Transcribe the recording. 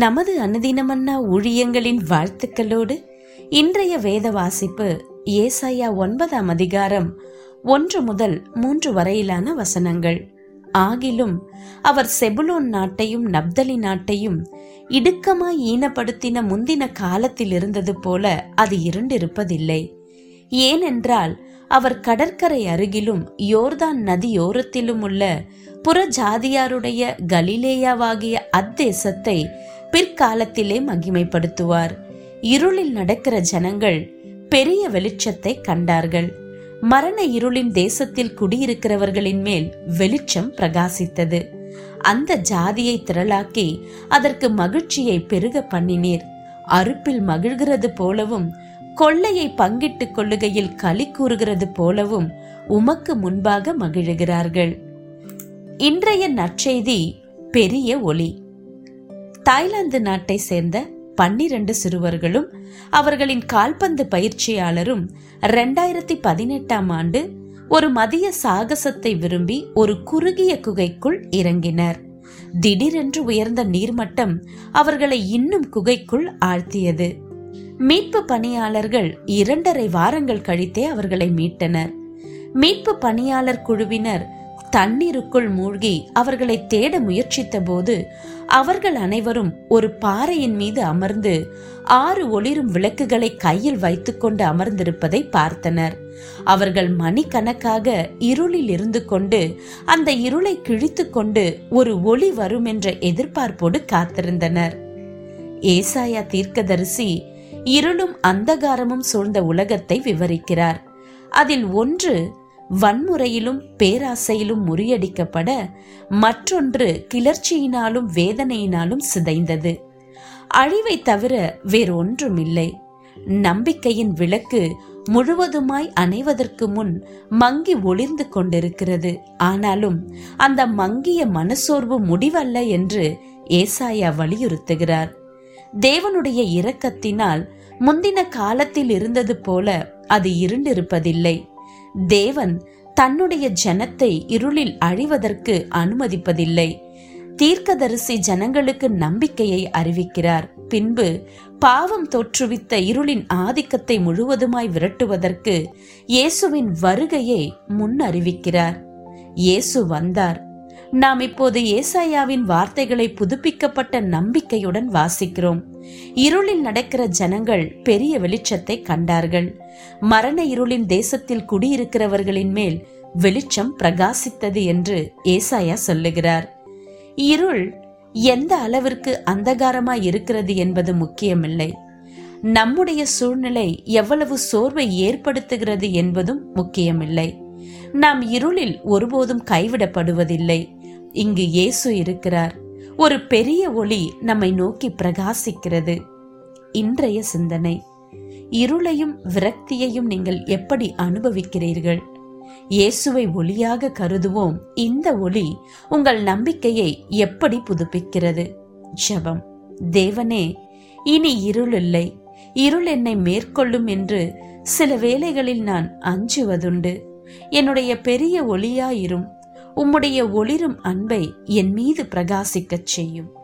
நமது அனுதினமன்னா ஊழியங்களின் வாழ்த்துக்களோடு இன்றைய வேத வாசிப்பு ஏசாயா ஒன்பதாம் அதிகாரம் ஒன்று முதல் மூன்று வரையிலான வசனங்கள். ஆகிலும் அவர் செபுலோன் நாட்டையும் நப்தலி நாட்டையும் இடுக்கமாய் ஈனப்படுத்தின முந்தின காலத்தில் இருந்தது போல அது இருண்டிருப்பதில்லை. ஏனென்றால் அவர் கடற்கரை அருகிலும் யோர்தான் நதியோரத்திலும் உள்ள புற ஜாதியாருடைய கலிலேயாவாகிய அத்தேசத்தை பிற்காலத்திலே மகிமைப்படுத்துவார். இருளில் நடக்கிற ஜனங்கள் பெரிய வெளிச்சத்தை கண்டார்கள். மரண இருளின் தேசத்தில் குடியிருக்கிறவர்களின் மேல் வெளிச்சம் பிரகாசித்தது. அந்த ஜாதியை திரளாக்கி அதற்கு மகிழ்ச்சியை பெருக பண்ணினீர். அறுப்பில் மகிழ்கிறது போலவும் கொள்ளையை பங்கிட்டுக் கொள்ளுகையில் களி கூறுகிறது போலவும் உமக்கு முன்பாக மகிழுகிறார்கள். இன்றைய நற்செய்தி பெரிய ஒளி. தாய்லாந்து நாட்டை சேர்ந்த பன்னிரண்டு சிறுவர்களும் அவர்களின் கால்பந்து பயிற்சியாளரும் ரெண்டாயிரத்தி பதினெட்டாம் ஆண்டு ஒரு மதிய சாகசத்தை விரும்பி ஒரு குறுகிய குகைக்குள் இறங்கினர். திடீரென்று உயர்ந்த நீர்மட்டம் அவர்களை இன்னும் குகைக்குள் ஆழ்த்தியது. மீட்பு பணியாளர்கள் இரண்டரை வாரங்கள் கழித்தே அவர்களை மீட்டனர். மீட்பு பணியாளர் குழுவினர் தண்ணீருக்குள் மூழ்கி அவர்களை தேட முயற்சித்த போது அவர்கள் அனைவரும் ஒரு பாறையின் மீது அமர்ந்து ஆறு ஒளிரும் விளக்குகளை கையில் வைத்துக்கொண்டு அமர்ந்திருப்பதை பார்த்தனர். அவர்கள் மணிக்கணக்காக இருளில் இருந்து கொண்டு அந்த இருளை கிழித்து கொண்டு ஒரு ஒளி வரும் என்ற எதிர்பார்ப்போடு காத்திருந்தனர். ஏசாயா தீர்க்கதரிசி இருளும் அந்தகாரமும் சூழ்ந்த உலகத்தை விவரிக்கிறார். அதில் ஒன்று வன்முறையிலும் பேராசையிலும் முறியடிக்கப்பட மற்றொன்று கிளர்ச்சியினாலும் வேதனையினாலும் சிதைந்தது. அழிவை தவிர வேறொன்றும் இல்லை நம்பிக்கையின் விளக்கு முழுவதுமாய் அணைவதற்கு முன் மங்கி ஒளிர்ந்து கொண்டிருக்கிறது. ஆனாலும் அந்த மங்கிய மனசோர்வு முடிவல்ல என்று ஏசாயா வலியுறுத்துகிறார். தேவனுடைய இரக்கத்தினால் முந்தின காலத்தில் இருந்தது போல அது இருண்டிருப்பதில்லை. தேவன் தன்னுடைய ஜனத்தை இருளில் அழிவதற்கு அனுமதிப்பதில்லை. தீர்க்கதரிசி ஜனங்களுக்கு நம்பிக்கையை அறிவிக்கிறார். பின்பு பாவம் தோற்றுவித்த இருளின் ஆதிக்கத்தை முழுவதுமாய் விரட்டுவதற்கு இயேசுவின் வருகையை முன் அறிவிக்கிறார் இயேசு வந்தார். நாம் இப்போது ஏசாயாவின் வார்த்தைகளை புதுப்பிக்கப்பட்ட நம்பிக்கையுடன் வாசிக்கிறோம். இருளில் நடக்கிற ஜனங்கள் பெரிய வெளிச்சத்தை கண்டார்கள். மரண இருளின் தேசத்தில் குடியிருக்கிறவர்களின் மேல் வெளிச்சம் பிரகாசித்தது என்று ஏசாயா சொல்லுகிறார். இருள் எந்த அளவிற்கு அந்தகாரமாய் இருக்கிறது என்பது முக்கியமில்லை. நம்முடைய சூழ்நிலை எவ்வளவு சோர்வை ஏற்படுத்துகிறது என்பதும் முக்கியமில்லை. நாம் இருளில் ஒருபோதும் கைவிடப்படுவதில்லை. இங்கு இயேசு இருக்கிறார். ஒரு பெரிய ஒளி நம்மை நோக்கி பிரகாசிக்கிறது. இன்றைய சிந்தனை. இருளையும் விரக்தியையும் நீங்கள் எப்படி அனுபவிக்கிறீர்கள்? இயேசுவை ஒளியாக கருதுவோம். இந்த ஒளி உங்கள் நம்பிக்கையை எப்படி புதுப்பிக்கிறது? ஜபம். தேவனே இனி இருள் இல்லை. இருள் என்னை மேற்கொள்ளும் என்று சில வேளைகளில் நான் அஞ்சுவதுண்டு. என்னுடைய பெரிய ஒளியாயிரும். உம்முடைய ஒளிரும் அன்பை என் மீது பிரகாசிக்கச் செய்யும்.